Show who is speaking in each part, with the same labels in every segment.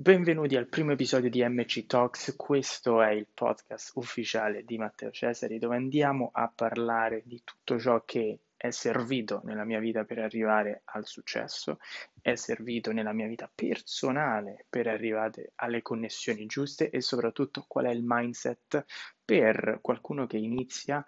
Speaker 1: benvenuti al primo episodio di MC Talks. Questo è il podcast ufficiale di Matteo Cesari dove andiamo a parlare di tutto ciò che è servito nella mia vita per arrivare al successo, è servito nella mia vita personale per arrivare alle connessioni giuste e soprattutto qual è il mindset per qualcuno che inizia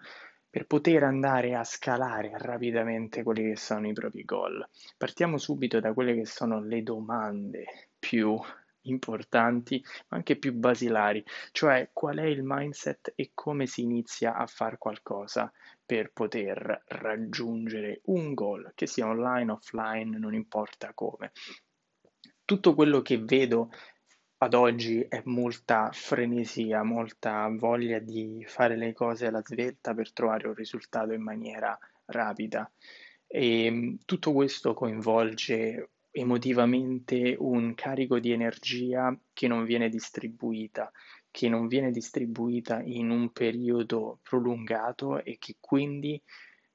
Speaker 1: per poter andare a scalare rapidamente quelli che sono i propri goal. Partiamo subito da quelle che sono le domande più importanti, ma anche più basilari, cioè qual è il mindset e come si inizia a fare qualcosa per poter raggiungere un goal, che sia online, offline, non importa come. Tutto quello che vedo ad oggi è molta frenesia, molta voglia di fare le cose alla svelta per trovare un risultato in maniera rapida. E tutto questo coinvolge emotivamente un carico di energia che non viene distribuita, che non viene distribuita in un periodo prolungato e che quindi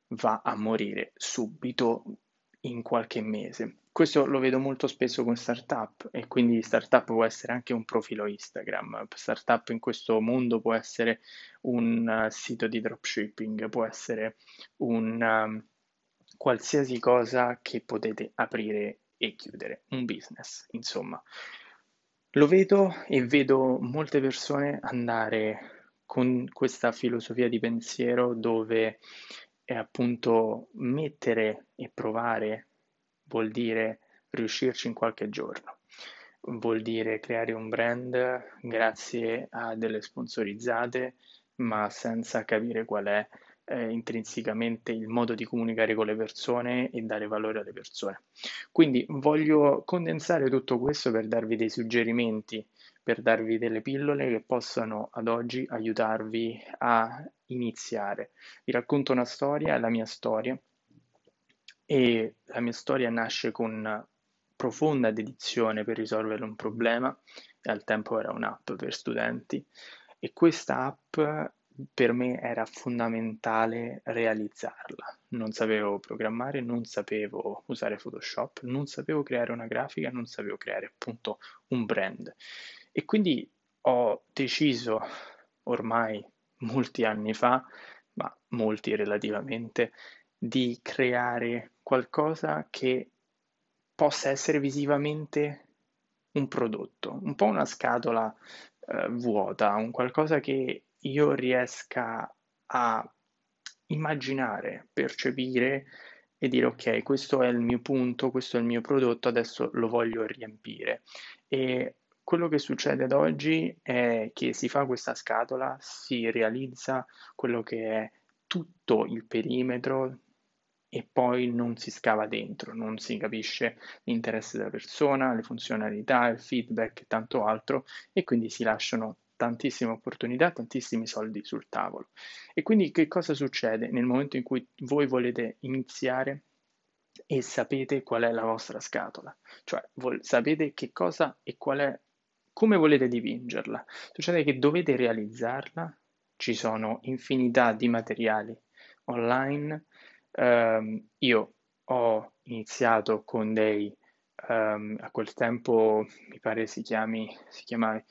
Speaker 1: va a morire subito in qualche mese. Questo lo vedo molto spesso con startup e quindi startup può essere anche un profilo Instagram, startup in questo mondo può essere un uh, sito di dropshipping, può essere un um, qualsiasi cosa che potete aprire e chiudere un business, insomma. Lo vedo e vedo molte persone andare con questa filosofia di pensiero dove è appunto mettere e provare vuol dire riuscirci in qualche giorno, vuol dire creare un brand grazie a delle sponsorizzate, ma senza capire qual è eh, intrinsecamente il modo di comunicare con le persone e dare valore alle persone. Quindi voglio condensare tutto questo per darvi dei suggerimenti, per darvi delle pillole che possano ad oggi aiutarvi a iniziare. Vi racconto una storia, la mia storia, e la mia storia nasce con profonda dedizione per risolvere un problema e al tempo era un'app per studenti e questa app per me era fondamentale realizzarla. Non sapevo programmare, non sapevo usare Photoshop, non sapevo creare una grafica, non sapevo creare appunto un brand. E quindi ho deciso ormai molti anni fa, ma molti relativamente, di creare qualcosa che possa essere visivamente un prodotto, un po' una scatola eh, vuota, un qualcosa che io riesca a immaginare, percepire e dire ok, questo è il mio punto, questo è il mio prodotto, adesso lo voglio riempire. E quello che succede ad oggi è che si fa questa scatola, si realizza quello che è tutto il perimetro e poi non si scava dentro, non si capisce l'interesse della persona, le funzionalità, il feedback e tanto altro e quindi si lasciano tantissime opportunità, tantissimi soldi sul tavolo. E quindi che cosa succede nel momento in cui voi volete iniziare e sapete qual è la vostra scatola? Cioè vol- sapete che cosa e qual è, come volete dipingerla. Succede che dovete realizzarla, ci sono infinità di materiali online. Um, io ho iniziato con dei, um, a quel tempo mi pare si chiami, si chiama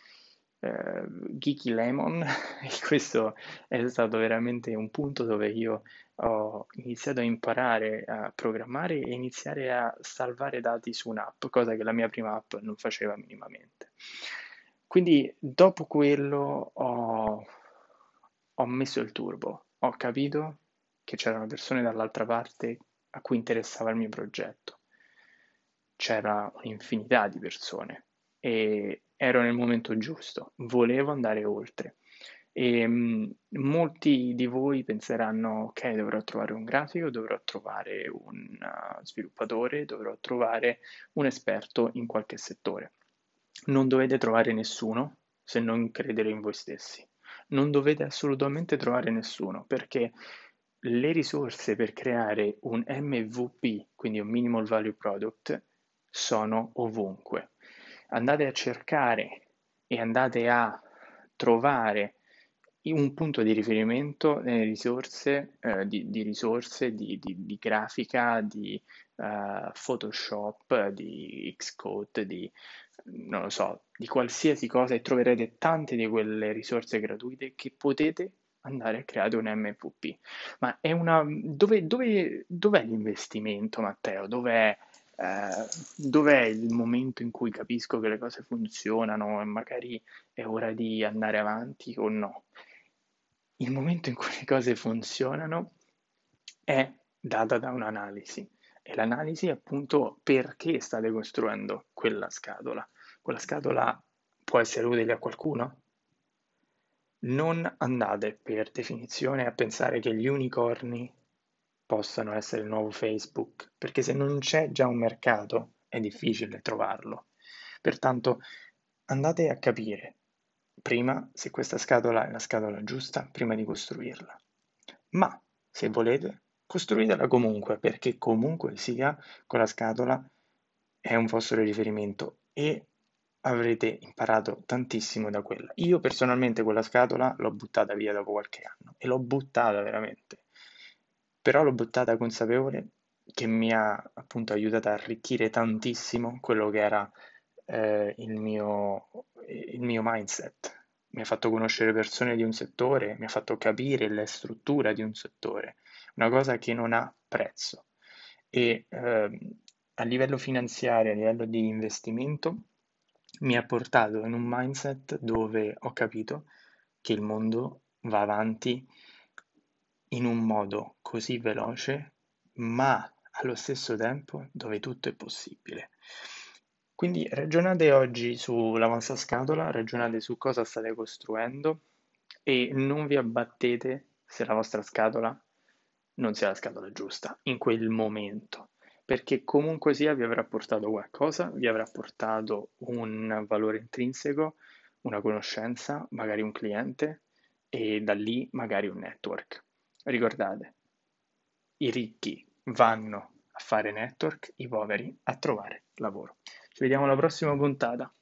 Speaker 1: eh, Geeky Lemon e questo è stato veramente un punto dove io ho iniziato a imparare a programmare e iniziare a salvare dati su un'app, cosa che la mia prima app non faceva minimamente. Quindi dopo quello ho, ho messo il turbo, ho capito che c'erano persone dall'altra parte a cui interessava il mio progetto. C'era un'infinità di persone e ero nel momento giusto, volevo andare oltre. E mh, molti di voi penseranno: ok, dovrò trovare un grafico, dovrò trovare un uh, sviluppatore, dovrò trovare un esperto in qualche settore. Non dovete trovare nessuno se non credere in voi stessi. Non dovete assolutamente trovare nessuno perché le risorse per creare un MVP, quindi un minimal value product, sono ovunque andate a cercare e andate a trovare un punto di riferimento nelle risorse, eh, di, di, risorse di, di, di grafica, di uh, Photoshop, di Xcode, di non lo so, di qualsiasi cosa e troverete tante di quelle risorse gratuite che potete andare a creare un MVP. Ma è una... Dove, dove, dov'è l'investimento, Matteo? Dov'è, eh, dov'è il momento in cui capisco che le cose funzionano e magari è ora di andare avanti o no? Il momento in cui le cose funzionano è data da un'analisi. E l'analisi è appunto perché state costruendo quella scatola. Quella scatola può essere utile a qualcuno? Non andate per definizione a pensare che gli unicorni possano essere il nuovo Facebook, perché se non c'è già un mercato è difficile trovarlo. Pertanto andate a capire prima se questa scatola è la scatola giusta prima di costruirla. Ma se volete, costruitela comunque, perché comunque sia quella scatola è un vostro riferimento e avrete imparato tantissimo da quella. Io personalmente quella scatola l'ho buttata via dopo qualche anno e l'ho buttata veramente, però l'ho buttata consapevole che mi ha appunto aiutato a arricchire tantissimo quello che era eh, il, mio, il mio mindset. Mi ha fatto conoscere persone di un settore, mi ha fatto capire la struttura di un settore, una cosa che non ha prezzo. E eh, a livello finanziario, a livello di investimento, mi ha portato in un mindset dove ho capito che il mondo va avanti in un modo così veloce, ma allo stesso tempo dove tutto è possibile. Quindi ragionate oggi sulla vostra scatola, ragionate su cosa state costruendo e non vi abbattete se la vostra scatola non sia la scatola giusta in quel momento perché comunque sia vi avrà portato qualcosa, vi avrà portato un valore intrinseco, una conoscenza, magari un cliente e da lì magari un network. Ricordate, i ricchi vanno a fare network, i poveri a trovare lavoro. Ci vediamo alla prossima puntata.